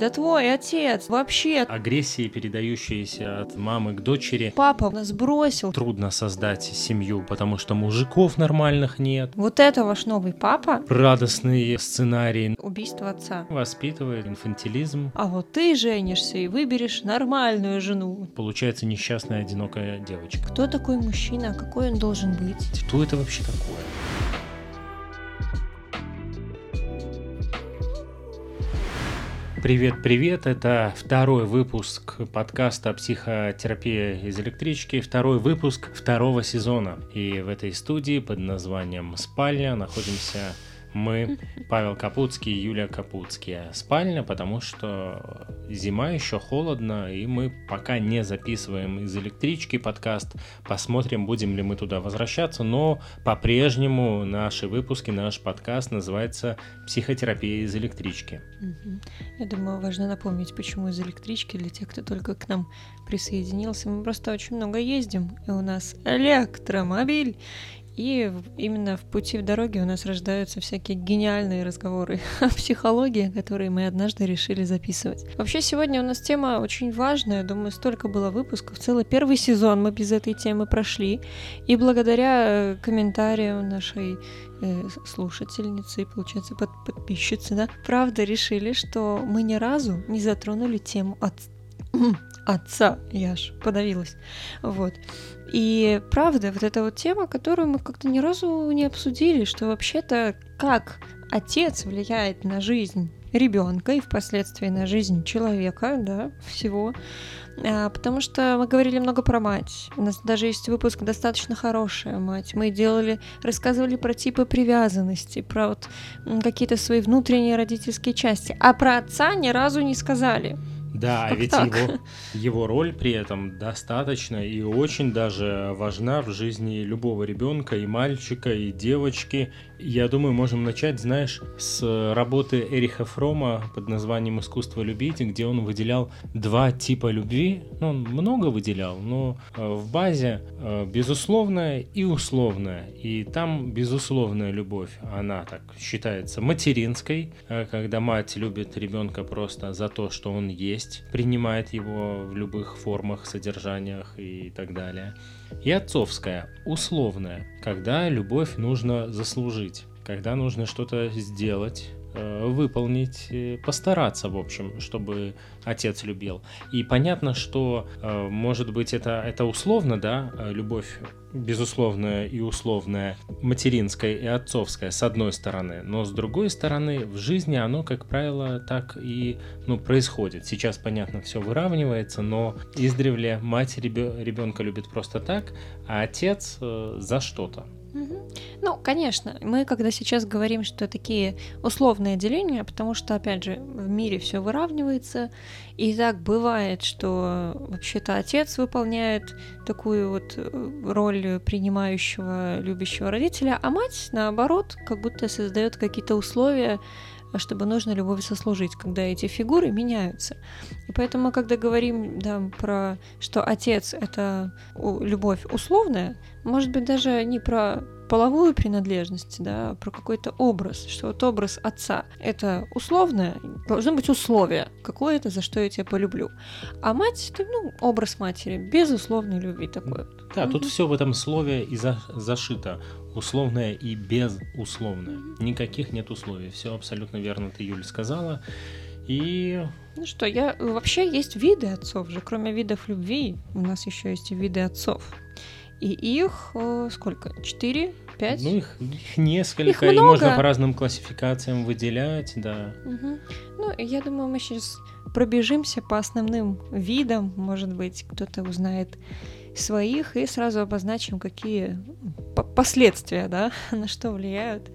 Да твой отец вообще... Агрессии, передающиеся от мамы к дочери. Папа нас бросил. Трудно создать семью, потому что мужиков нормальных нет. Вот это ваш новый папа? Радостный сценарий. Убийство отца. Воспитывает инфантилизм. А вот ты женишься и выберешь нормальную жену. Получается несчастная, одинокая девочка. Кто такой мужчина? Какой он должен быть? Что это вообще такое? Привет, привет! Это второй выпуск подкаста «Психотерапия из электрички», второй выпуск второго сезона. И в этой студии под названием «Спальня» находимся мы, Павел Капуцкий и Юлия Капуцкие. Спальня, потому что зима еще холодно, и мы пока не записываем из электрички подкаст. Посмотрим, будем ли мы туда возвращаться, но по-прежнему наши выпуски, наш подкаст называется «Психотерапия из электрички». Я думаю, важно напомнить, почему из электрички для тех, кто только к нам присоединился. Мы просто очень много ездим, и у нас электромобиль, и именно в пути в дороге у нас рождаются всякие гениальные разговоры о психологии, которые мы однажды решили записывать. Вообще сегодня у нас тема очень важная, думаю, столько было выпусков, целый первый сезон мы без этой темы прошли, и благодаря э, комментариям нашей э, слушательницы, получается, под, подписчицы, да, правда решили, что мы ни разу не затронули тему от отца, я аж подавилась. Вот. И правда, вот эта вот тема, которую мы как-то ни разу не обсудили, что вообще-то как отец влияет на жизнь ребенка и впоследствии на жизнь человека, да, всего. А, потому что мы говорили много про мать. У нас даже есть выпуск достаточно хорошая мать. Мы делали, рассказывали про типы привязанности, про вот какие-то свои внутренние родительские части. А про отца ни разу не сказали. Да, а ведь его, его роль при этом достаточно и очень даже важна в жизни любого ребенка, и мальчика, и девочки. Я думаю, можем начать, знаешь, с работы Эриха Фрома под названием «Искусство любить», где он выделял два типа любви. Ну, он много выделял, но э, в базе э, безусловная и условная. И там безусловная любовь, она так считается материнской, э, когда мать любит ребенка просто за то, что он есть, принимает его в любых формах, содержаниях и так далее. И отцовская, условная, когда любовь нужно заслужить, когда нужно что-то сделать, выполнить, э, постараться, в общем, чтобы отец любил. И понятно, что, э, может быть, это, это условно, да, любовь безусловная и условная, материнская и отцовская, с одной стороны, но с другой стороны, в жизни оно, как правило, так и ну, происходит. Сейчас, понятно, все выравнивается, но издревле мать ребенка любит просто так, а отец за что-то. Ну, конечно, мы когда сейчас говорим, что такие условные деления, потому что, опять же, в мире все выравнивается, и так бывает, что вообще-то отец выполняет такую вот э, роль принимающего, любящего родителя, а мать, наоборот, как будто создает какие-то условия, чтобы нужно любовь сослужить, когда эти фигуры меняются. И поэтому, когда говорим да, про, что отец — это любовь условная, может быть, даже не про половую принадлежность, да, про какой-то образ, что вот образ отца — это условное, должно быть условие какое-то, за что я тебя полюблю. А мать — это, ну, образ матери, безусловной любви такой. Да, тут все в этом слове и за, зашито. Условное и безусловное. Никаких нет условий. Все абсолютно верно ты, Юля, сказала. И ну что, я вообще есть виды отцов же, кроме видов любви, у нас еще есть и виды отцов. И их э, сколько? Четыре? Пять? Ну, их, их несколько, их много. и можно по разным классификациям выделять, да. Угу. Ну, я думаю, мы сейчас пробежимся по основным видам, может быть, кто-то узнает своих, и сразу обозначим, какие последствия, да, на что влияют.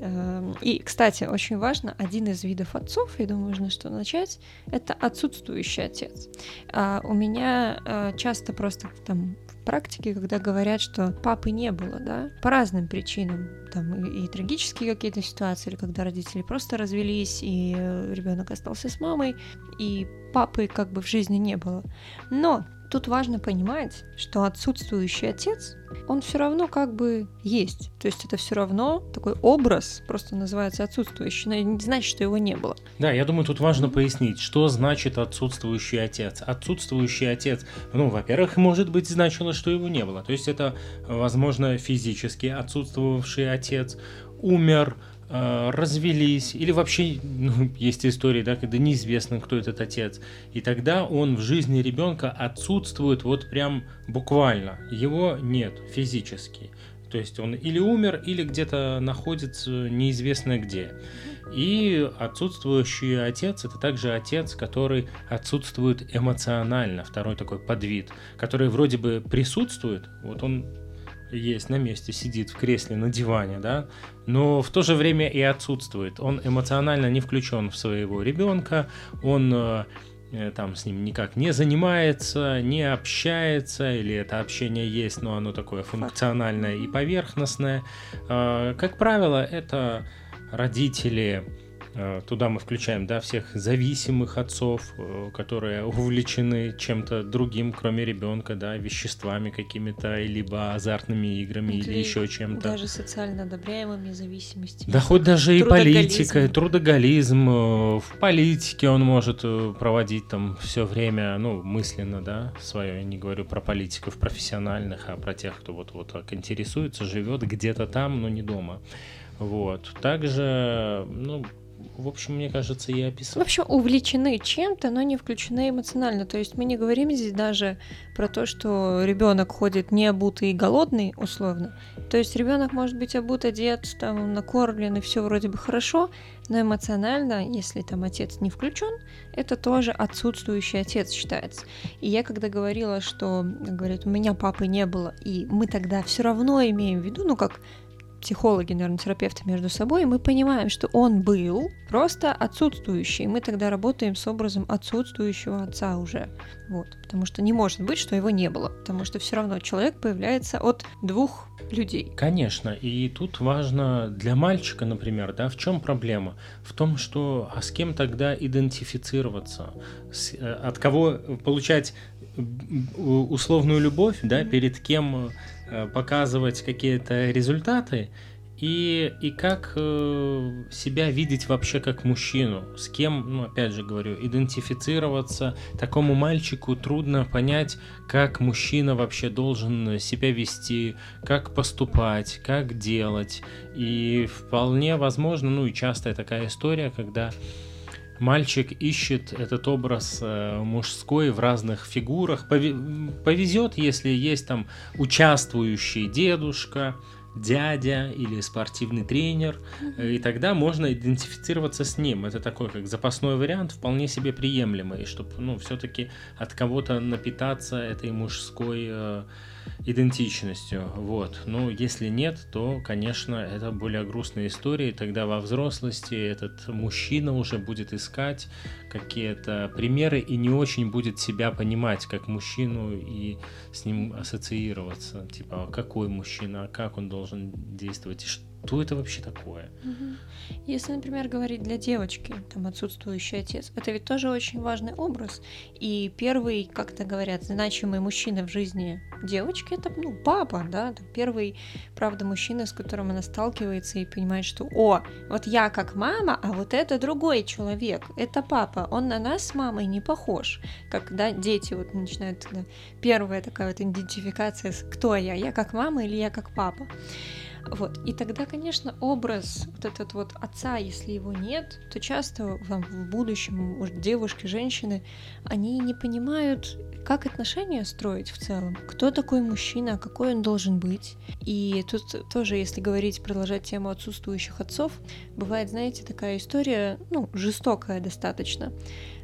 Эм, и, кстати, очень важно, один из видов отцов, я думаю, нужно что начать, это отсутствующий отец. А у меня э, часто просто там практики, когда говорят, что папы не было, да, по разным причинам. Там и, и трагические какие-то ситуации, или когда родители просто развелись, и ребенок остался с мамой, и папы как бы в жизни не было. Но тут важно понимать, что отсутствующий отец, он все равно как бы есть. То есть это все равно такой образ, просто называется отсутствующий, но не значит, что его не было. Да, я думаю, тут важно пояснить, что значит отсутствующий отец. Отсутствующий отец, ну, во-первых, может быть, значило, что его не было. То есть это, возможно, физически отсутствовавший отец, умер, развелись, или вообще ну, есть истории, да, когда неизвестно, кто этот отец. И тогда он в жизни ребенка отсутствует вот прям буквально. Его нет физически. То есть он или умер, или где-то находится неизвестно где. И отсутствующий отец это также отец, который отсутствует эмоционально, второй такой подвид, который вроде бы присутствует, вот он есть на месте, сидит в кресле на диване, да, но в то же время и отсутствует. Он эмоционально не включен в своего ребенка, он э, э, там с ним никак не занимается, не общается, или это общение есть, но оно такое функциональное и поверхностное. Э, как правило, это родители туда мы включаем да, всех зависимых отцов, э, которые увлечены чем-то другим, кроме ребенка, да, веществами какими-то, либо азартными играми или, или еще чем-то. Даже социально одобряемыми зависимостями. Да хоть даже и политика, трудоголизм. Э, в политике он может проводить там все время, ну, мысленно, да, свое. Я не говорю про политиков профессиональных, а про тех, кто вот, вот так интересуется, живет где-то там, но не дома. Вот. Также, ну, в общем, мне кажется, я описал. В общем, увлечены чем-то, но не включены эмоционально. То есть мы не говорим здесь даже про то, что ребенок ходит не обутый и голодный, условно. То есть ребенок может быть обут, одет, там, накормлен, и все вроде бы хорошо, но эмоционально, если там отец не включен, это тоже отсутствующий отец считается. И я когда говорила, что, говорит, у меня папы не было, и мы тогда все равно имеем в виду, ну как психологи, наверное, терапевты между собой, мы понимаем, что он был просто отсутствующий. Мы тогда работаем с образом отсутствующего отца уже. Вот. Потому что не может быть, что его не было. Потому что все равно человек появляется от двух людей. Конечно. И тут важно для мальчика, например, да, в чем проблема? В том, что а с кем тогда идентифицироваться? С, э, от кого получать условную любовь, да, перед кем Э, показывать какие-то результаты и, и как э, себя видеть вообще как мужчину, с кем, ну, опять же говорю, идентифицироваться. Такому мальчику трудно понять, как мужчина вообще должен себя вести, как поступать, как делать. И вполне возможно, ну и частая такая история, когда мальчик ищет этот образ э, мужской в разных фигурах. Повезет, если есть там участвующий дедушка, дядя или спортивный тренер, и тогда можно идентифицироваться с ним. Это такой как запасной вариант, вполне себе приемлемый, чтобы ну, все-таки от кого-то напитаться этой мужской э, идентичностью. Вот. Ну, если нет, то, конечно, это более грустная история. И тогда во взрослости этот мужчина уже будет искать какие-то примеры и не очень будет себя понимать как мужчину и с ним ассоциироваться. Типа, а какой мужчина, как он должен действовать, и что это вообще такое? Если, например, говорить для девочки, там отсутствующий отец, это ведь тоже очень важный образ. И первый, как-то говорят, значимый мужчина в жизни девочки это ну, папа, да, первый, правда, мужчина, с которым она сталкивается и понимает, что, о, вот я как мама, а вот это другой человек, это папа, он на нас с мамой не похож. Когда дети вот начинают, да, первая такая вот идентификация, кто я, я как мама или я как папа. Вот. И тогда, конечно, образ вот этот вот отца, если его нет, то часто там, в будущем может, девушки, женщины, они не понимают, как отношения строить в целом. Кто такой мужчина, какой он должен быть. И тут тоже, если говорить, продолжать тему отсутствующих отцов, бывает, знаете, такая история, ну, жестокая достаточно.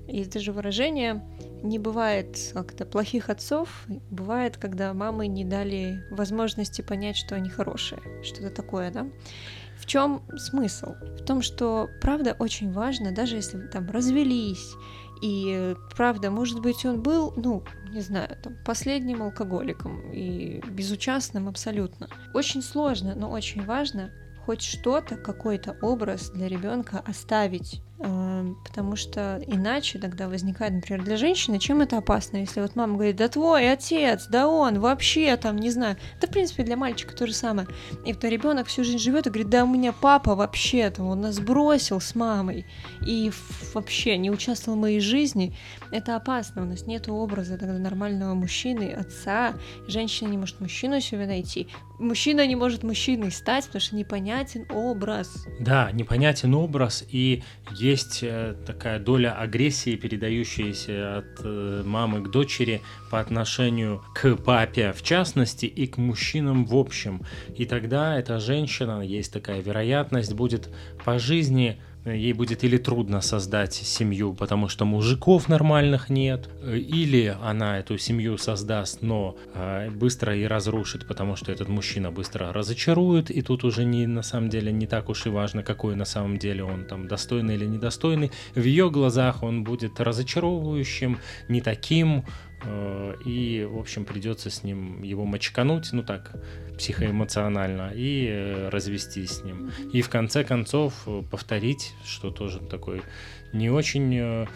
Есть даже выражение не бывает как-то плохих отцов, бывает, когда мамы не дали возможности понять, что они хорошие, что-то такое, да. В чем смысл? В том, что правда очень важно, даже если там развелись, и правда, может быть, он был, ну, не знаю, там, последним алкоголиком и безучастным абсолютно. Очень сложно, но очень важно хоть что-то, какой-то образ для ребенка оставить потому что иначе тогда возникает, например, для женщины, чем это опасно, если вот мама говорит, да твой отец, да он, вообще там, не знаю, да в принципе для мальчика то же самое. И вот ребенок всю жизнь живет и говорит, да у меня папа вообще там, он нас бросил с мамой и вообще не участвовал в моей жизни, это опасно, у нас нет образа тогда нормального мужчины, отца, женщина не может мужчину себе найти, мужчина не может мужчиной стать, потому что непонятен образ. Да, непонятен образ, и есть э, такая доля агрессии, передающаяся от э, мамы к дочери по отношению к папе в частности и к мужчинам в общем. И тогда эта женщина, есть такая вероятность, будет по жизни ей будет или трудно создать семью, потому что мужиков нормальных нет, или она эту семью создаст, но э, быстро и разрушит, потому что этот мужчина быстро разочарует, и тут уже не на самом деле не так уж и важно, какой на самом деле он там достойный или недостойный. В ее глазах он будет разочаровывающим, не таким, и, в общем, придется с ним его мочкануть, ну так, психоэмоционально, и э, развестись с ним. И в конце концов э, повторить, что тоже такой не очень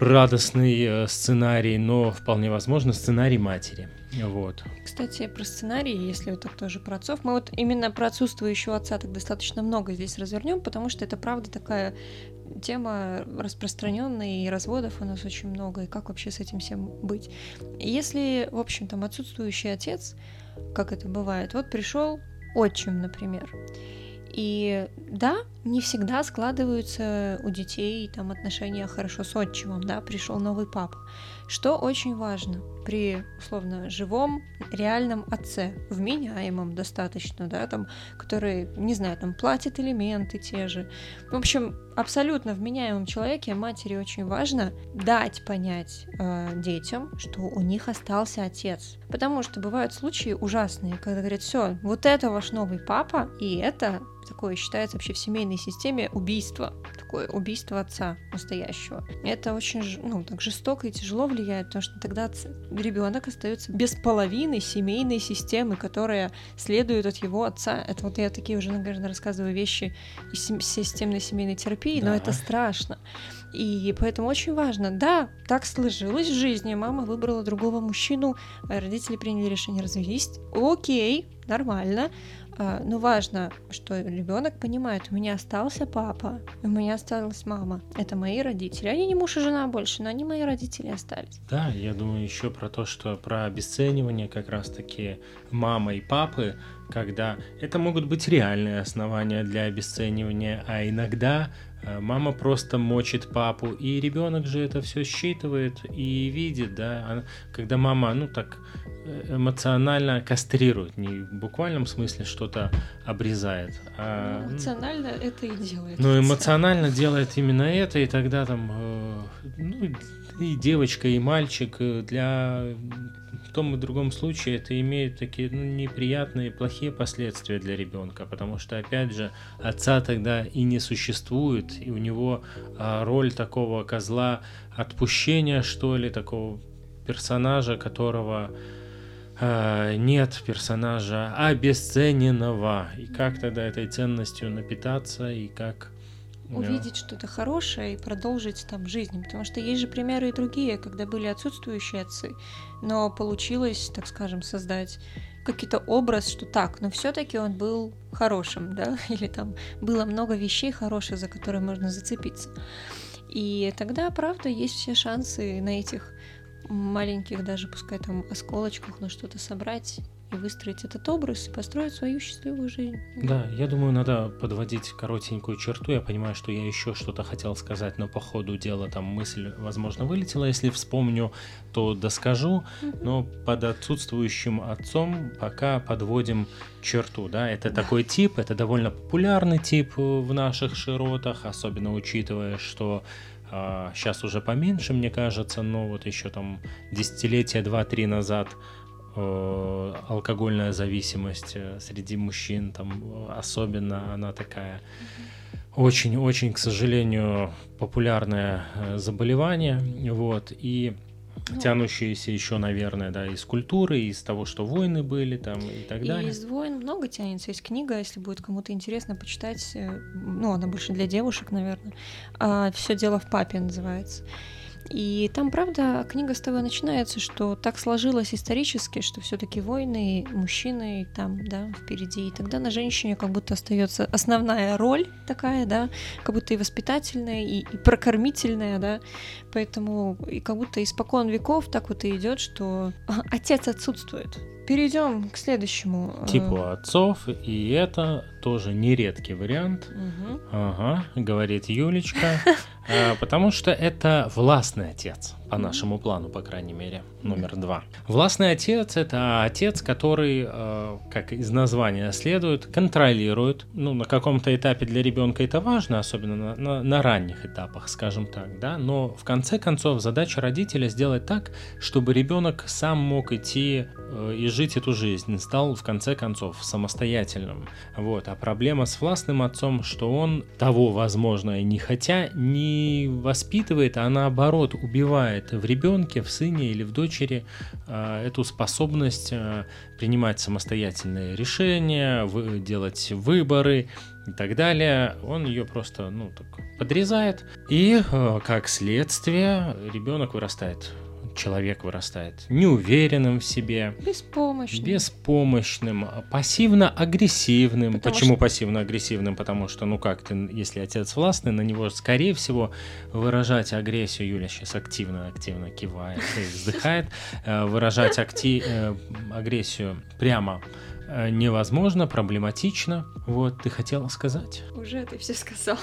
радостный сценарий, но вполне возможно сценарий матери. Вот. Кстати, про сценарий, если вот так тоже про отцов, мы вот именно про отсутствующего отца так достаточно много здесь развернем, потому что это правда такая тема распространенная, и разводов у нас очень много, и как вообще с этим всем быть. Если, в общем, там отсутствующий отец, как это бывает, вот пришел отчим, например, и да, не всегда складываются у детей там отношения хорошо с отчимом, да, пришел новый папа. Что очень важно при, условно, живом, реальном отце, вменяемом достаточно, да, там, который, не знаю, там, платит элементы те же. В общем, абсолютно вменяемом человеке матери очень важно дать понять э, детям, что у них остался отец. Потому что бывают случаи ужасные, когда говорят, все, вот это ваш новый папа, и это такое считается вообще в семейной системе убийство, такое убийство отца настоящего. Это очень, ну, так жестоко и тяжело влияет, потому что тогда ребенок остается без половины семейной системы, которая следует от его отца. Это вот я такие уже, наверное, рассказываю вещи из системной семейной терапии, да. но это страшно. И поэтому очень важно, да, так сложилось в жизни, мама выбрала другого мужчину, родители приняли решение развестись, окей, нормально, а, но важно, что ребенок понимает, у меня остался папа, у меня осталась мама. Это мои родители. Они не муж и жена больше, но они мои родители остались. Да, я думаю еще про то, что про обесценивание как раз-таки мамы и папы, когда это могут быть реальные основания для обесценивания, а иногда мама просто мочит папу, и ребенок же это все считывает и видит, да, когда мама, ну так, э, эмоционально кастрирует, не в буквальном смысле что-то обрезает. А, ну, эмоционально ну, это и делает. Ну, эмоционально делает именно это, и тогда там, э, ну, и девочка, и мальчик для том и другом случае это имеет такие ну, неприятные, плохие последствия для ребенка, потому что, опять же, отца тогда и не существует, и у него а, роль такого козла отпущения, что ли, такого персонажа, которого а, нет персонажа обесцененного. И как тогда этой ценностью напитаться, и как увидеть что-то хорошее и продолжить там жизнь. Потому что есть же примеры и другие, когда были отсутствующие отцы, но получилось, так скажем, создать какой-то образ, что так, но все-таки он был хорошим, да, или там было много вещей хороших, за которые можно зацепиться. И тогда, правда, есть все шансы на этих маленьких, даже пускай там осколочках, но что-то собрать и выстроить этот образ и построить свою счастливую жизнь. Да, я думаю, надо подводить коротенькую черту. Я понимаю, что я еще что-то хотел сказать, но по ходу дела там мысль, возможно, вылетела. Если вспомню, то доскажу. Но под отсутствующим отцом пока подводим черту. Да? Это да. такой тип, это довольно популярный тип в наших широтах, особенно учитывая, что а, сейчас уже поменьше, мне кажется, но вот еще там десятилетия два-три назад Э, алкогольная зависимость э, среди мужчин, там особенно она такая очень-очень, к сожалению, популярное э, заболевание, вот, и ну, тянущиеся еще, наверное, да, из культуры, из того, что войны были там и так и далее. из войн много тянется. Есть книга, если будет кому-то интересно почитать, ну, она больше для девушек, наверное. А, Все дело в папе называется. И там, правда, книга с того начинается, что так сложилось исторически, что все-таки войны, мужчины там, да, впереди. И тогда на женщине как будто остается основная роль такая, да, как будто и воспитательная, и, и прокормительная, да. Поэтому и как будто испокон веков так вот и идет, что отец отсутствует. Перейдем к следующему. Э, типу отцов, и это тоже нередкий вариант. Угу. Ага, говорит Юлечка. А, потому что это властный отец, по нашему плану, по крайней мере, номер два. Властный отец – это отец, который, э, как из названия следует, контролирует. Ну, на каком-то этапе для ребенка это важно, особенно на, на, на ранних этапах, скажем так, да. Но в конце концов задача родителя сделать так, чтобы ребенок сам мог идти э, и жить эту жизнь, стал в конце концов самостоятельным. Вот. А проблема с властным отцом, что он того, возможно, и не хотя, не воспитывает, а наоборот убивает в ребенке, в сыне или в дочери э, эту способность э, принимать самостоятельные решения, делать выборы и так далее. Он ее просто ну, так, подрезает. И э, как следствие ребенок вырастает человек вырастает неуверенным в себе, беспомощным, беспомощным пассивно-агрессивным. Потому Почему что... пассивно-агрессивным? Потому что, ну как, ты, если отец властный, на него, скорее всего, выражать агрессию, Юля сейчас активно-активно кивает и вздыхает, э, выражать акти... Э, агрессию прямо э, невозможно, проблематично. Вот, ты хотела сказать? Уже ты все сказал.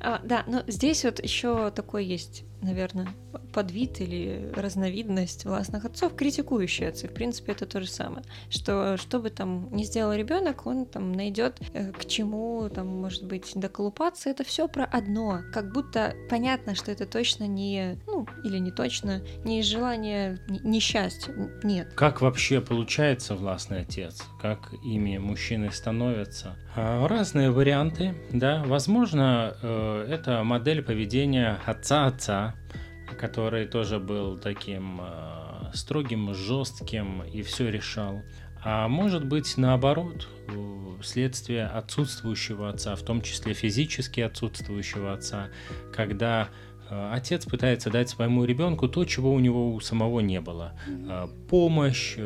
А, да, но здесь вот еще такой есть наверное, подвид или разновидность властных отцов, критикующие отцы. В принципе, это то же самое. Что, что бы там ни сделал ребенок, он там найдет э, к чему, там, может быть, доколупаться. Это все про одно. Как будто понятно, что это точно не, ну, или не точно, не из желания несчастья. Нет. Как вообще получается властный отец? Как ими мужчины становятся? А, разные варианты, да. Возможно, э, это модель поведения отца-отца, который тоже был таким э, строгим, жестким и все решал. А может быть наоборот, следствие отсутствующего отца, в том числе физически отсутствующего отца, когда э, отец пытается дать своему ребенку то, чего у него у самого не было. Э, помощь,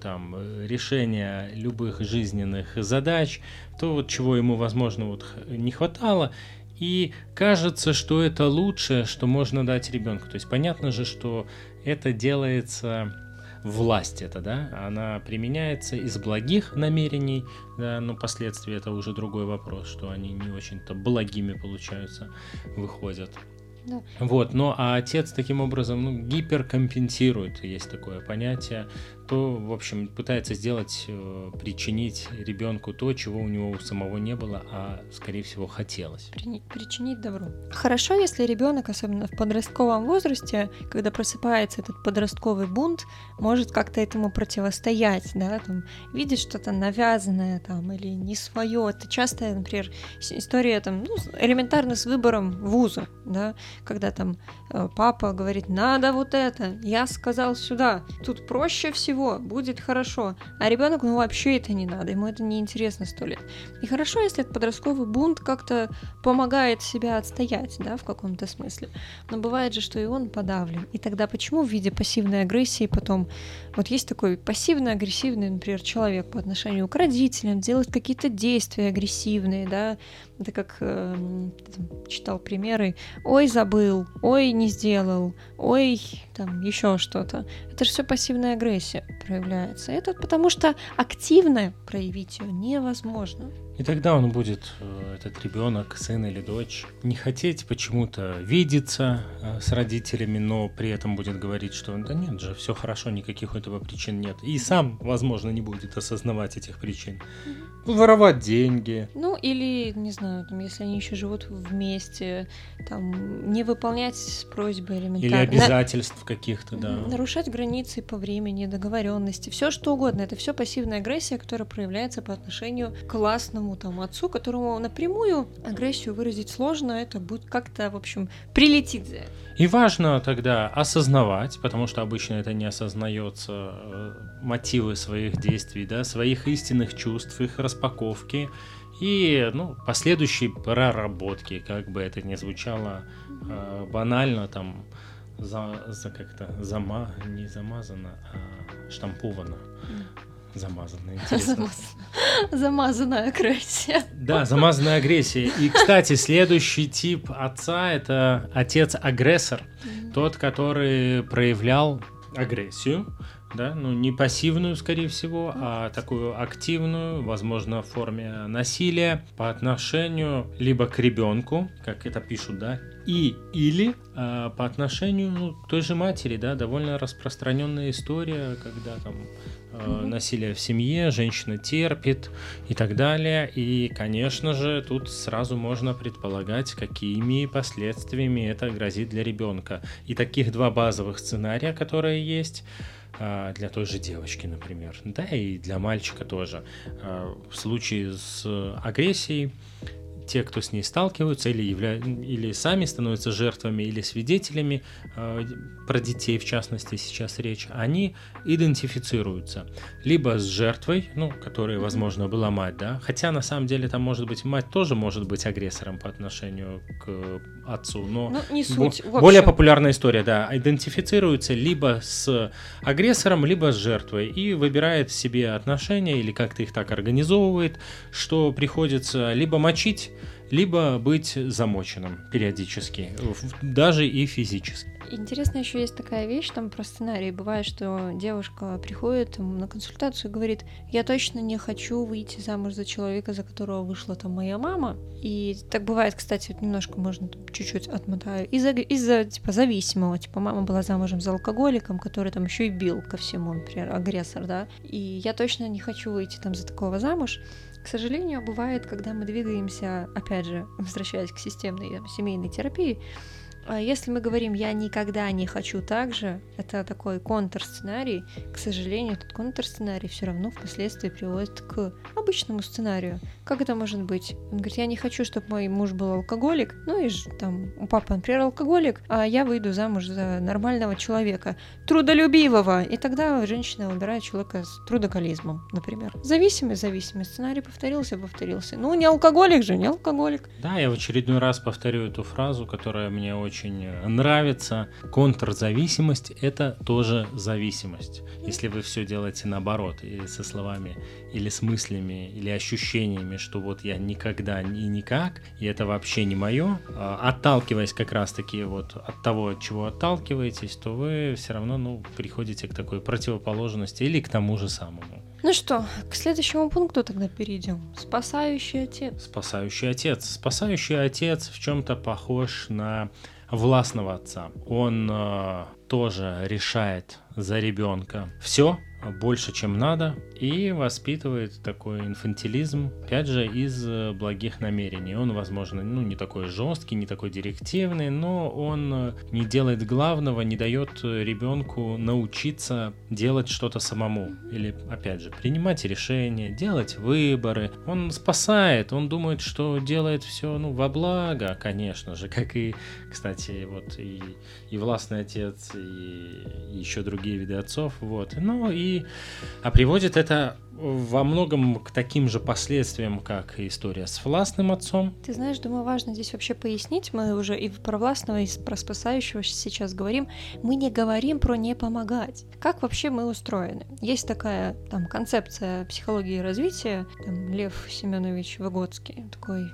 там, решение любых жизненных задач, то, вот, чего ему, возможно, вот не хватало, и кажется, что это лучшее, что можно дать ребенку. То есть понятно же, что это делается власть это, да, она применяется из благих намерений, да, но последствия это уже другой вопрос, что они не очень-то благими получаются, выходят. Да. Вот, но а отец таким образом ну, гиперкомпенсирует, есть такое понятие, то, в общем, пытается сделать, э, причинить ребенку то, чего у него у самого не было, а, скорее всего, хотелось. При, причинить добро. Хорошо, если ребенок, особенно в подростковом возрасте, когда просыпается этот подростковый бунт, может как-то этому противостоять, да, там, видит что-то навязанное там или не свое. Это часто, например, история там, ну, элементарно с выбором вуза, да, когда там э, папа говорит, надо вот это, я сказал сюда, тут проще всего всего, будет хорошо. А ребенок, ну вообще это не надо, ему это не интересно сто лет. И хорошо, если этот подростковый бунт как-то помогает себя отстоять, да, в каком-то смысле. Но бывает же, что и он подавлен. И тогда почему в виде пассивной агрессии потом... Вот есть такой пассивно-агрессивный, например, человек по отношению к родителям, делает какие-то действия агрессивные, да, это как э, читал примеры, ой, забыл, ой, не сделал, ой, там еще что-то. Это же все пассивная агрессия проявляется. Это потому что активно проявить ее невозможно. И тогда он будет, э, этот ребенок, сын или дочь, не хотеть почему-то видеться э, с родителями, но при этом будет говорить, что да нет же, все хорошо, никаких у этого причин нет. И сам, возможно, не будет осознавать этих причин. Воровать деньги. Ну, или, не знаю, там, если они еще живут вместе, там, не выполнять просьбы элементарно. Или обязательств На... каких-то, да. Нарушать границы по времени, договоренности, все что угодно. Это все пассивная агрессия, которая проявляется по отношению к классному властному там отцу, которому напрямую агрессию выразить сложно, это будет как-то, в общем, прилетит за это. И важно тогда осознавать, потому что обычно это не осознается, э, мотивы своих действий, да, своих истинных чувств, их распаковки и ну, последующей проработки, как бы это ни звучало э, банально, там, за, за как-то зама, не замазано, а штамповано. Замазанная, интересно. Замазанная агрессия. Да, замазанная агрессия. И, кстати, следующий тип отца – это отец-агрессор. Тот, который проявлял агрессию, да, ну не пассивную, скорее всего, а такую активную, возможно, в форме насилия по отношению либо к ребенку, как это пишут, да, и или э, по отношению ну, к той же матери, да, довольно распространенная история, когда там э, насилие в семье, женщина терпит и так далее. И, конечно же, тут сразу можно предполагать, какими последствиями это грозит для ребенка. И таких два базовых сценария, которые есть а, для той же девочки, например, да, и для мальчика тоже. А, в случае с агрессией те, кто с ней сталкиваются или, явля... или сами становятся жертвами или свидетелями, э, про детей в частности сейчас речь, они идентифицируются. Либо с жертвой, ну, которая, возможно, была мать, да, хотя на самом деле там может быть мать тоже может быть агрессором по отношению к отцу, но ну, не суть, бо- более популярная история, да, идентифицируется либо с агрессором, либо с жертвой и выбирает себе отношения или как-то их так организовывает, что приходится либо мочить либо быть замоченным периодически, даже и физически. Интересно еще есть такая вещь, там про сценарий. Бывает, что девушка приходит на консультацию и говорит, я точно не хочу выйти замуж за человека, за которого вышла там моя мама. И так бывает, кстати, вот немножко можно чуть-чуть отмотаю. Из-за, из-за типа зависимого, типа мама была замужем за алкоголиком, который там еще и бил ко всему, например, агрессор, да. И я точно не хочу выйти там за такого замуж. К сожалению, бывает, когда мы двигаемся, опять же, возвращаясь к системной семейной терапии, если мы говорим «я никогда не хочу так же», это такой контрсценарий. К сожалению, этот контрсценарий все равно впоследствии приводит к обычному сценарию. Как это может быть? Он говорит, я не хочу, чтобы мой муж был алкоголик, ну и там у папы, например, алкоголик, а я выйду замуж за нормального человека, трудолюбивого. И тогда женщина выбирает человека с трудоколизмом, например. Зависимый, зависимый. Сценарий повторился, повторился. Ну, не алкоголик же, не алкоголик. Да, я в очередной раз повторю эту фразу, которая мне очень очень нравится. Контрзависимость – это тоже зависимость. Если вы все делаете наоборот, и со словами, или с мыслями, или ощущениями, что вот я никогда и никак, и это вообще не мое, а, отталкиваясь как раз-таки вот от того, от чего отталкиваетесь, то вы все равно ну, приходите к такой противоположности или к тому же самому. Ну что, к следующему пункту тогда перейдем. Спасающий отец. Спасающий отец. Спасающий отец в чем-то похож на властного отца. Он э, тоже решает за ребенка все, больше, чем надо, и воспитывает такой инфантилизм, опять же, из э, благих намерений. Он, возможно, ну, не такой жесткий, не такой директивный, но он э, не делает главного, не дает ребенку научиться делать что-то самому. Или, опять же, принимать решения, делать выборы. Он спасает, он думает, что делает все ну, во благо, конечно же, как и, кстати, вот и, и властный отец, и еще другие виды отцов. Вот. Ну и а приводит это во многом к таким же последствиям, как и история с властным отцом. Ты знаешь, думаю, важно здесь вообще пояснить, мы уже и про властного, и про спасающего сейчас говорим, мы не говорим про не помогать. Как вообще мы устроены? Есть такая там концепция психологии развития, там, Лев Семенович Выгодский, такой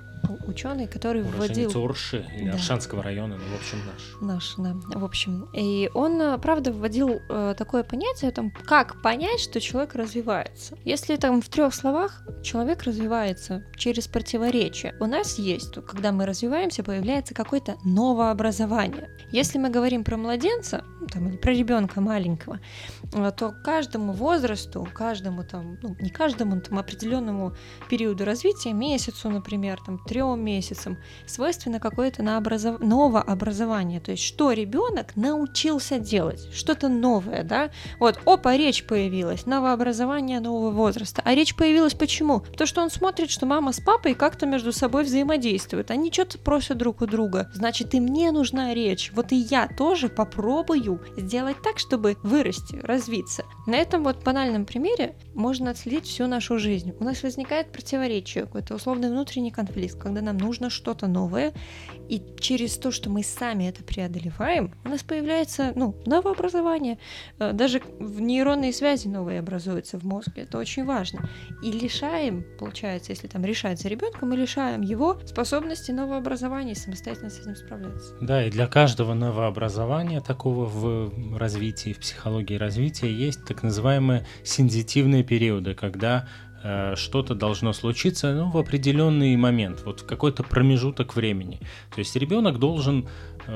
ученый, который вводил... Урши или да. Аршанского района, ну, в общем, наш. Наш, да, в общем. И он, э, правда, вводил э, такое понятие, там, как понять, что человек развивается. Если там в трех словах человек развивается через противоречие. У нас есть, когда мы развиваемся, появляется какое-то новообразование. Если мы говорим про младенца, там, или про ребенка маленького, а, то каждому возрасту, каждому там, ну, не каждому там определенному периоду развития, месяцу, например, там, трем месяцам, свойственно какое-то наобразов... новообразование. То есть, что ребенок научился делать, что-то новое, да? Вот, опа, речь появилась, новообразование нового возраста. А речь появилась почему? Потому что он смотрит, что мама с папой как-то между собой взаимодействуют. Они что-то просят друг у друга. Значит, и мне нужна речь. Вот и я тоже попробую сделать так, чтобы вырасти, развиться. На этом вот банальном примере можно отследить всю нашу жизнь. У нас возникает противоречие, какой-то условный внутренний конфликт, когда нам нужно что-то новое, и через то, что мы сами это преодолеваем, у нас появляется, ну, новообразование. Э, даже нейронные связи новые образуются в мозге. Это очень важно. И лишаем, получается, если там решать за ребенка, мы лишаем его способности новообразования и самостоятельно с этим справляться. Да, и для каждого новообразования такого в развитии, в психологии развития есть так называемые сензитивные периоды, когда Э, что-то должно случиться ну, в определенный момент, вот в какой-то промежуток времени. То есть ребенок должен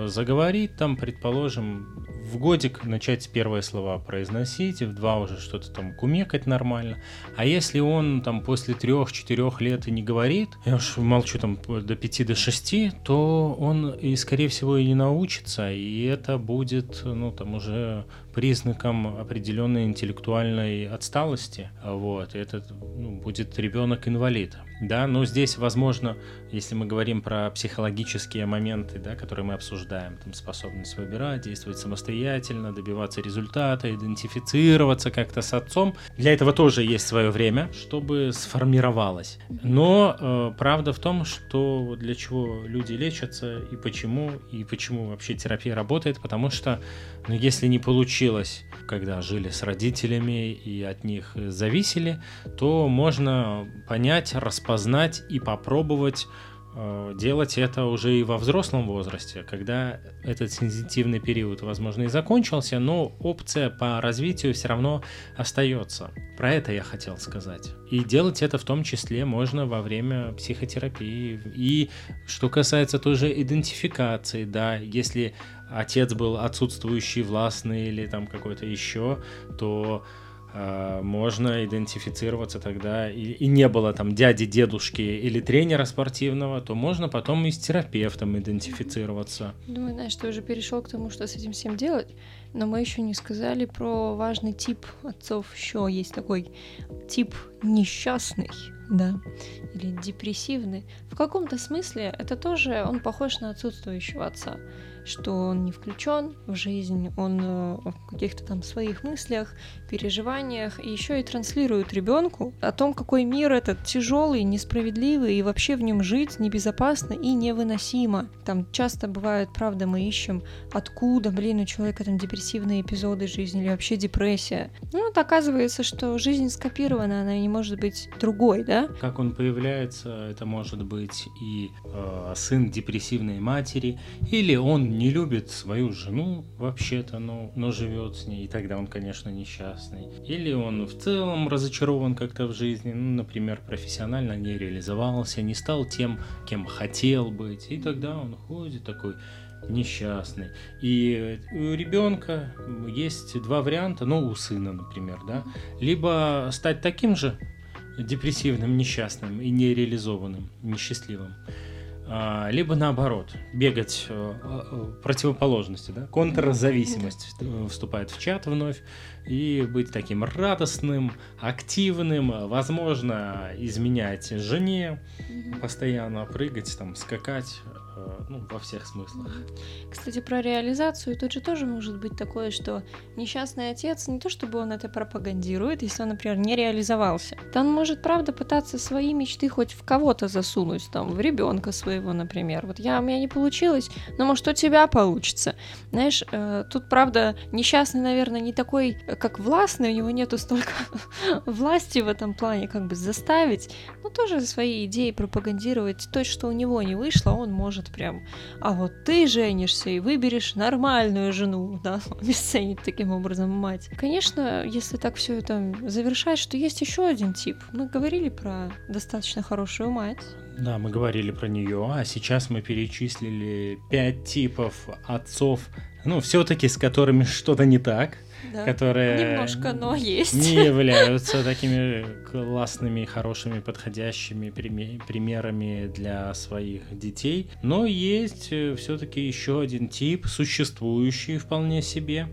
заговорить, там, предположим, в годик начать первые слова произносить, в два уже что-то там кумекать нормально. А если он там после трех-четырех лет и не говорит, я уж молчу там до пяти, до шести, то он и, скорее всего, и не научится, и это будет, ну, там уже признаком определенной интеллектуальной отсталости. Вот, и это ну, будет ребенок-инвалид. Да, но здесь, возможно, если мы говорим про психологические моменты, да, которые мы обсуждаем, там способность выбирать, действовать самостоятельно, добиваться результата, идентифицироваться как-то с отцом, для этого тоже есть свое время, чтобы сформировалось. Но э, правда в том, что для чего люди лечатся и почему, и почему вообще терапия работает, потому что ну, если не получилось, когда жили с родителями и от них зависели, то можно понять, распознать и попробовать э, делать это уже и во взрослом возрасте, когда этот сензитивный период, возможно, и закончился, но опция по развитию все равно остается. Про это я хотел сказать. И делать это в том числе можно во время психотерапии. И что касается тоже идентификации, да, если отец был отсутствующий, властный или там какой-то еще, то э, можно идентифицироваться тогда, и, и не было там дяди, дедушки или тренера спортивного, то можно потом и с терапевтом идентифицироваться. Думаю, знаешь, ты уже перешел к тому, что с этим всем делать, но мы еще не сказали про важный тип отцов. Еще есть такой тип несчастный, да, или депрессивный. В каком-то смысле это тоже он похож на отсутствующего отца что он не включен в жизнь, он э, в каких-то там своих мыслях, переживаниях, и еще и транслирует ребенку о том, какой мир этот тяжелый, несправедливый, и вообще в нем жить небезопасно и невыносимо. Там часто бывает, правда, мы ищем, откуда, блин, у человека там депрессивные эпизоды жизни или вообще депрессия. Ну, вот оказывается, что жизнь скопирована, она не может быть другой, да? Как он появляется, это может быть и э, сын депрессивной матери, или он не любит свою жену вообще-то, но, но живет с ней, и тогда он, конечно, несчастный. Или он в целом разочарован как-то в жизни, ну, например, профессионально не реализовался, не стал тем, кем хотел быть, и тогда он ходит такой несчастный. И у ребенка есть два варианта, ну, у сына, например, да, либо стать таким же депрессивным, несчастным и нереализованным, несчастливым, а, либо наоборот, бегать э, э, противоположности, да, контрзависимость вступает в чат вновь, и быть таким радостным, активным, возможно, изменять жене, постоянно прыгать, там, скакать, Э, ну, во всех смыслах. Кстати, про реализацию тут же тоже может быть такое, что несчастный отец, не то чтобы он это пропагандирует, если он, например, не реализовался, то он может, правда, пытаться свои мечты хоть в кого-то засунуть, там, в ребенка своего, например. Вот я, у меня не получилось, но может у тебя получится. Знаешь, э, тут, правда, несчастный, наверное, не такой, как властный, у него нету столько власти в этом плане, как бы заставить, но тоже свои идеи пропагандировать, то, что у него не вышло, он может прям, а вот ты женишься и выберешь нормальную жену, да, обесценить таким образом мать. Конечно, если так все это завершать, что есть еще один тип. Мы говорили про достаточно хорошую мать. Да, мы говорили про нее, а сейчас мы перечислили пять типов отцов ну, все-таки с которыми что-то не так, Да. которые Немножко, но есть. не являются такими классными, хорошими, подходящими приме- примерами для своих детей. Но есть все-таки еще один тип, существующий вполне себе,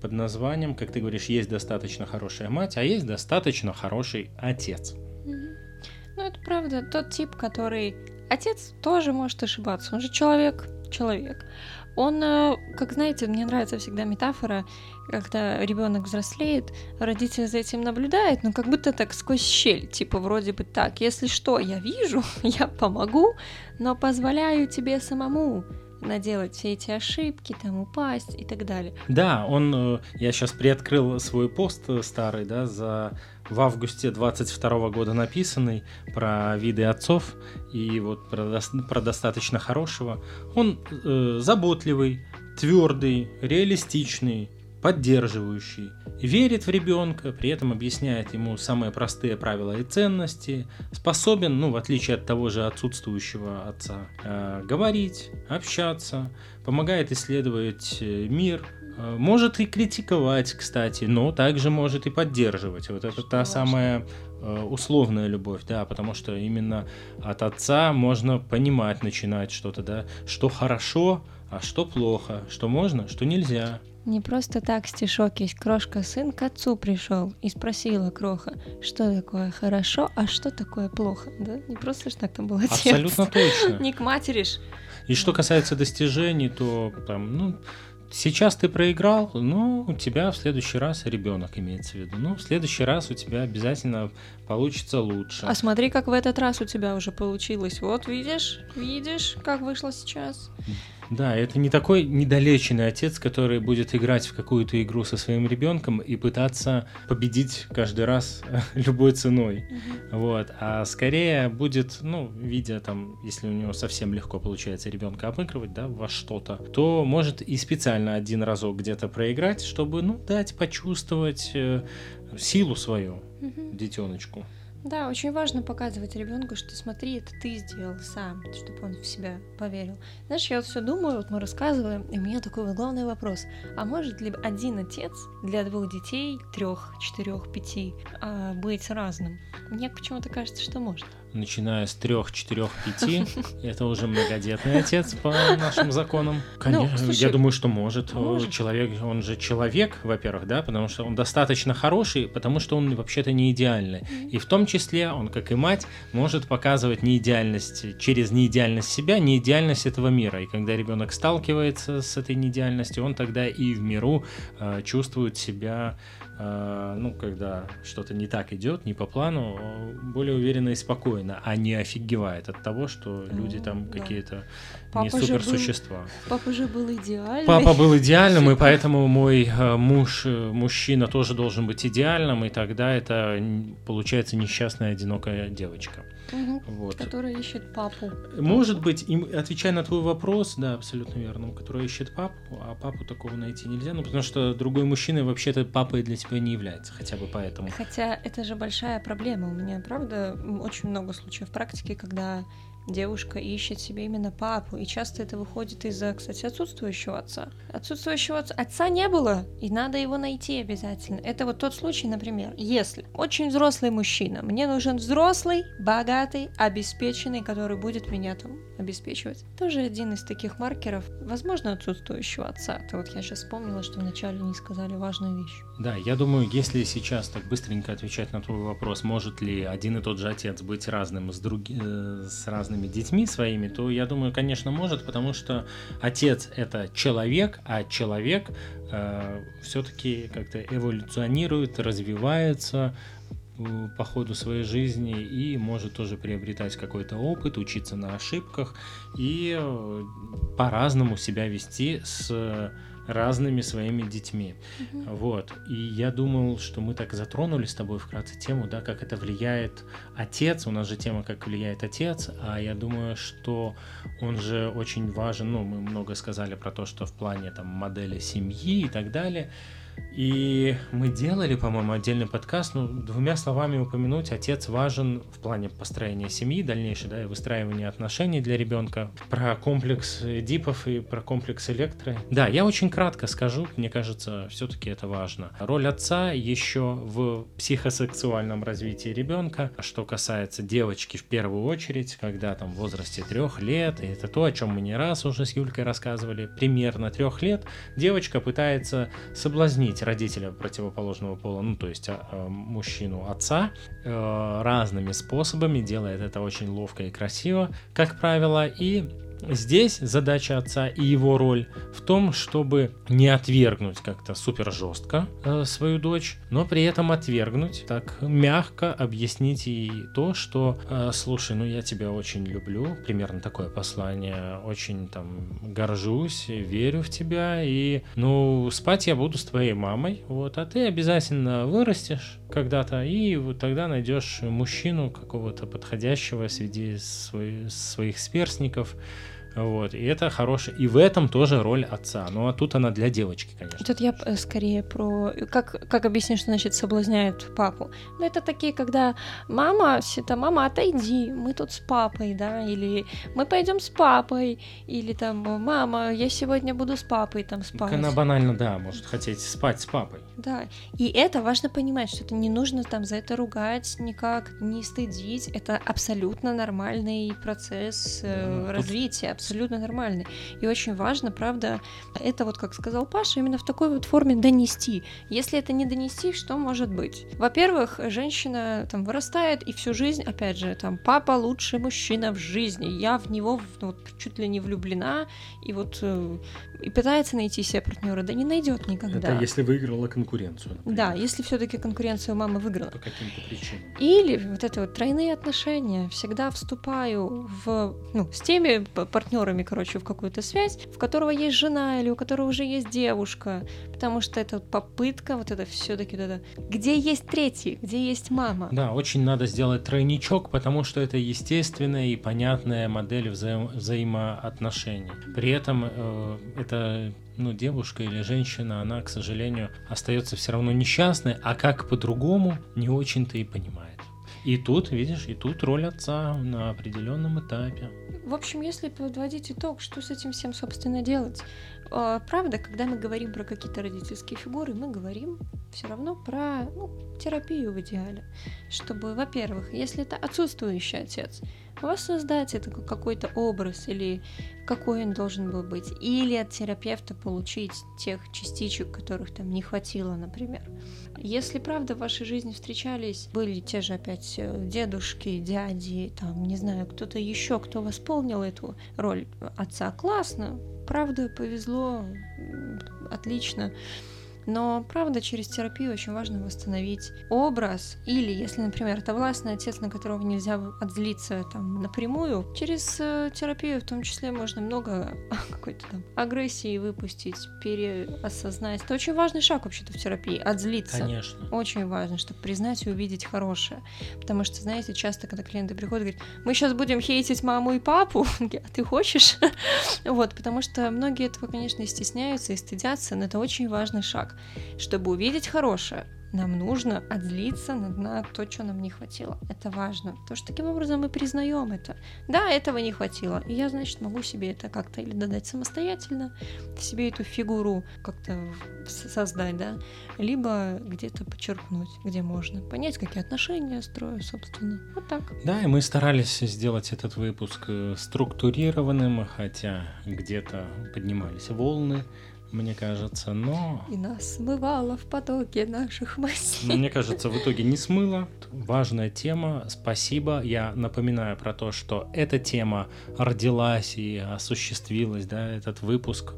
под названием, как ты говоришь, есть достаточно хорошая мать, а есть достаточно хороший отец. Ну, это правда. Тот тип, который... Отец тоже может ошибаться. Он же человек. Человек. Он, э, как знаете, мне нравится всегда метафора, когда ребенок взрослеет, родитель за этим наблюдает, но как будто так сквозь щель, типа вроде бы так, если что, я вижу, я помогу, но позволяю тебе самому наделать все эти ошибки, там упасть и так далее. Да, он, э, я сейчас приоткрыл свой пост э, старый, да, за в августе 22 года написанный про виды отцов и вот про, про достаточно хорошего. Он э, заботливый, твердый, реалистичный, поддерживающий, верит в ребенка, при этом объясняет ему самые простые правила и ценности, способен, ну, в отличие от того же отсутствующего отца, э, говорить, общаться, помогает исследовать э, мир, может и критиковать, кстати, но также может и поддерживать. Вот это Что та самая э, условная любовь, да, потому что именно от отца можно понимать, начинать что-то, да, что хорошо, а что плохо, что можно, что нельзя. Не просто так стишок есть. Крошка сын к отцу пришел и спросила Кроха, что такое хорошо, а что такое плохо. Да? Не просто ж так там был отец. Абсолютно точно. Не к матери ж. И что касается достижений, то там, ну, сейчас ты проиграл, но у тебя в следующий раз ребенок имеется в виду. Ну, в следующий раз у тебя обязательно получится лучше. А смотри, как в этот раз у тебя уже получилось. Вот, видишь, видишь, как вышло сейчас. Да, это не такой недолеченный отец, который будет играть в какую-то игру со своим ребенком и пытаться победить каждый раз любой ценой. Вот, а скорее будет, ну, видя там, если у него совсем легко получается ребенка обыгрывать, да, во что-то, то может и специально один разок где-то проиграть, чтобы, ну, дать почувствовать э, силу свою детеночку. Да, очень важно показывать ребенку, что смотри, это ты сделал сам, чтобы он в себя поверил. Знаешь, я вот все думаю, вот мы рассказываем, и у меня такой вот главный вопрос. А может ли один отец для двух детей, трех, четырех, пяти, а, быть разным? Мне почему-то кажется, что может. Начиная с трех, четырех, пяти, это уже многодетный отец по нашим законам. Конечно, Ну, слушай, я думаю, что может. может. Человек, он же человек, во-первых, да, потому что он достаточно хороший, потому что он вообще-то не идеальный. И в том числе он, как и мать, может показывать неидеальность через неидеальность себя, неидеальность этого мира. И когда ребенок сталкивается с этой неидеальностью, он тогда и в миру э, чувствует себя, э, ну, когда что-то не так идет, не по плану, более уверенно и спокойно, а не офигевает от того, что люди там да. какие-то Папа не же был- суперсущества. Папа же был идеальный. Папа был идеальным, и поэтому мой э, муж, э, мужчина тоже должен быть идеальным, и тогда это получается несчастная одинокая девочка. Мгм. Вот. Который ищет папу. Может быть, им, отвечая на твой вопрос, да, абсолютно верно, который ищет папу, а папу такого найти нельзя, ну потому что другой мужчина вообще-то папой для тебя не является, хотя бы поэтому. Хотя это же большая проблема. У меня, правда, очень много случаев практики, когда девушка ищет себе именно папу. И часто это выходит из-за, кстати, отсутствующего отца. Отсутствующего отца, отца не было, и надо его найти обязательно. Это вот тот случай, например, если очень взрослый мужчина, мне нужен взрослый, богатый, обеспеченный, который будет меня там обеспечивать. Тоже один из таких маркеров, возможно, отсутствующего отца. Это вот я сейчас вспомнила, что вначале не сказали важную вещь. Да, я думаю, если сейчас так быстренько отвечать на твой вопрос, может ли один и тот же отец быть разным с, други- э, с разными детьми своими, то я думаю, конечно, может, потому что отец это человек, а человек все-таки как-то эволюционирует, развивается э, по ходу своей жизни и может тоже приобретать какой-то опыт, учиться на ошибках и э, по-разному себя вести с разными своими детьми. Вот. И я думал, что мы так затронули с тобой вкратце тему, да, как это влияет отец. У нас же тема, как влияет отец, а я думаю, что он же очень важен. Ну, мы много сказали про то, что в плане там модели семьи и так далее. И мы делали, по-моему, отдельный подкаст, ну, двумя словами упомянуть, отец важен в плане построения семьи дальнейшей, да, и выстраивания отношений для ребенка, про комплекс Дипов и про комплекс Электры. Да, я очень кратко скажу, мне кажется, все-таки это важно. Роль отца еще в психосексуальном развитии ребенка, что касается девочки в первую очередь, когда там в возрасте трех лет, и это то, о чем мы не раз уже с Юлькой рассказывали, примерно трех лет, девочка пытается соблазнить быть родителя противоположного пола, ну то есть а, а, мужчину отца, э, разными способами, делает это очень ловко и красиво, как правило, и Здесь задача отца и его роль в том, чтобы не отвергнуть как-то супер жестко э, свою дочь, но при этом отвергнуть, так мягко объяснить ей то, что э, слушай, ну я тебя очень люблю, примерно такое послание, очень там горжусь, верю в тебя, и ну спать я буду с твоей мамой, вот, а ты обязательно вырастешь когда-то, и вот тогда найдешь мужчину какого-то подходящего среди своих сверстников, вот, и это хорошее. И в этом тоже роль отца. Ну, а тут она для девочки, конечно. Тут я э, скорее про... Как, как объяснить, что значит соблазняют папу? Ну, это такие, когда мама, это мама, отойди, мы тут с папой, да, или мы пойдем с папой, или там, мама, я сегодня буду с папой там спать. Она банально, да, может хотеть спать с папой. Да, и это важно понимать, что это не нужно там за это ругать никак, не стыдить, это абсолютно нормальный процесс э, ну, развития, абсолютно нормальный. И очень важно, правда, это вот, как сказал Паша, именно в такой вот форме донести. Если это не донести, что может быть? Во-первых, женщина там вырастает и всю жизнь, опять же, там, папа лучший мужчина в жизни, я в него ну, чуть ли не влюблена, и вот э, и пытается найти себе партнера, да не найдет никогда. Это если выиграла конкуренцию. Например. Да, если все-таки конкуренцию мама выиграла. По каким-то причинам. Или вот это вот тройные отношения. Всегда вступаю в, ну, с теми партнерами, короче, в какую-то связь, в которого есть жена или у которого уже есть девушка, потому что это попытка, вот это все-таки вот это, где есть третий, где есть мама. Да, очень надо сделать тройничок, потому что это естественная и понятная модель взаим взаимоотношений. При этом э, это ну, девушка или женщина, она, к сожалению, остается все равно несчастной, а как по-другому, не очень-то и понимает. И тут, видишь, и тут роль отца на определенном этапе. В общем, если подводить итог, что с этим всем, собственно, делать? А, правда, когда мы говорим про какие-то родительские фигуры, мы говорим все равно про ну, терапию в идеале. Чтобы, во-первых, если это отсутствующий отец, воссоздать это какой-то образ или какой он должен был быть, или от терапевта получить тех частичек, которых там не хватило, например. Если правда в вашей жизни встречались, были те же опять э, дедушки, дяди, там, не знаю, кто-то еще, кто восполнил эту роль отца, классно, правда повезло, отлично. Но, правда, через терапию очень важно восстановить образ. Или, если, например, это властный отец, на которого нельзя отзлиться там напрямую, через э, терапию в том числе можно много какой-то там агрессии выпустить, переосознать. Это очень важный шаг вообще-то в терапии, отзлиться. Конечно. Очень важно, чтобы признать и увидеть хорошее. Потому что, знаете, часто, когда клиенты приходят, говорят, мы сейчас будем хейтить маму и папу, а ты хочешь? вот, потому что многие этого, конечно, стесняются, и стыдятся, но это очень важный шаг. Чтобы увидеть хорошее, нам нужно отзлиться на, то, что нам не хватило. Это важно. Потому что таким образом мы признаем это. Да, этого не хватило. И я, значит, могу себе это как-то или додать самостоятельно, себе эту фигуру как-то создать, да, либо где-то подчеркнуть, где можно. Понять, какие отношения строю, собственно. Вот так. Да, и мы старались сделать этот выпуск э, структурированным, хотя где-то поднимались волны мне кажется, но... И нас смывало в потоке наших мыслей. Мне кажется, в итоге не смыло. Важная тема. Спасибо. Я напоминаю про то, что эта тема родилась и осуществилась, да, этот выпуск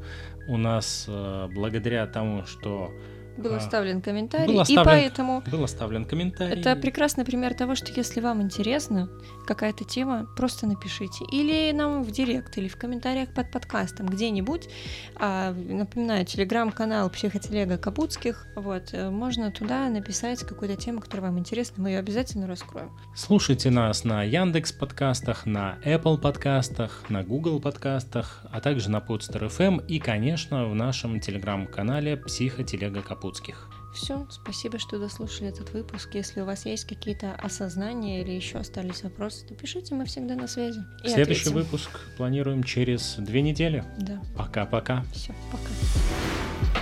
у нас э, благодаря тому, что был оставлен комментарий, был оставлен, и поэтому был оставлен комментарий. Это прекрасный пример того, что если вам интересна какая-то тема, просто напишите. Или нам в директ, или в комментариях под подкастом, где-нибудь. А, напоминаю, телеграм-канал Психотелега Капутских. Вот, э, можно туда написать какую-то тему, которая вам интересна, мы ее обязательно раскроем. Слушайте нас на Яндекс подкастах, на Apple подкастах, на Google подкастах, а также на Podster FM и, конечно, в нашем телеграм-канале Психотелега Капутских Капутских. Все, спасибо, что дослушали этот выпуск. Если у вас есть какие-то осознания или еще остались вопросы, то пишите, мы всегда на связи. И Следующий ответим. выпуск планируем через две недели. Да. Пока-пока. Все, пока.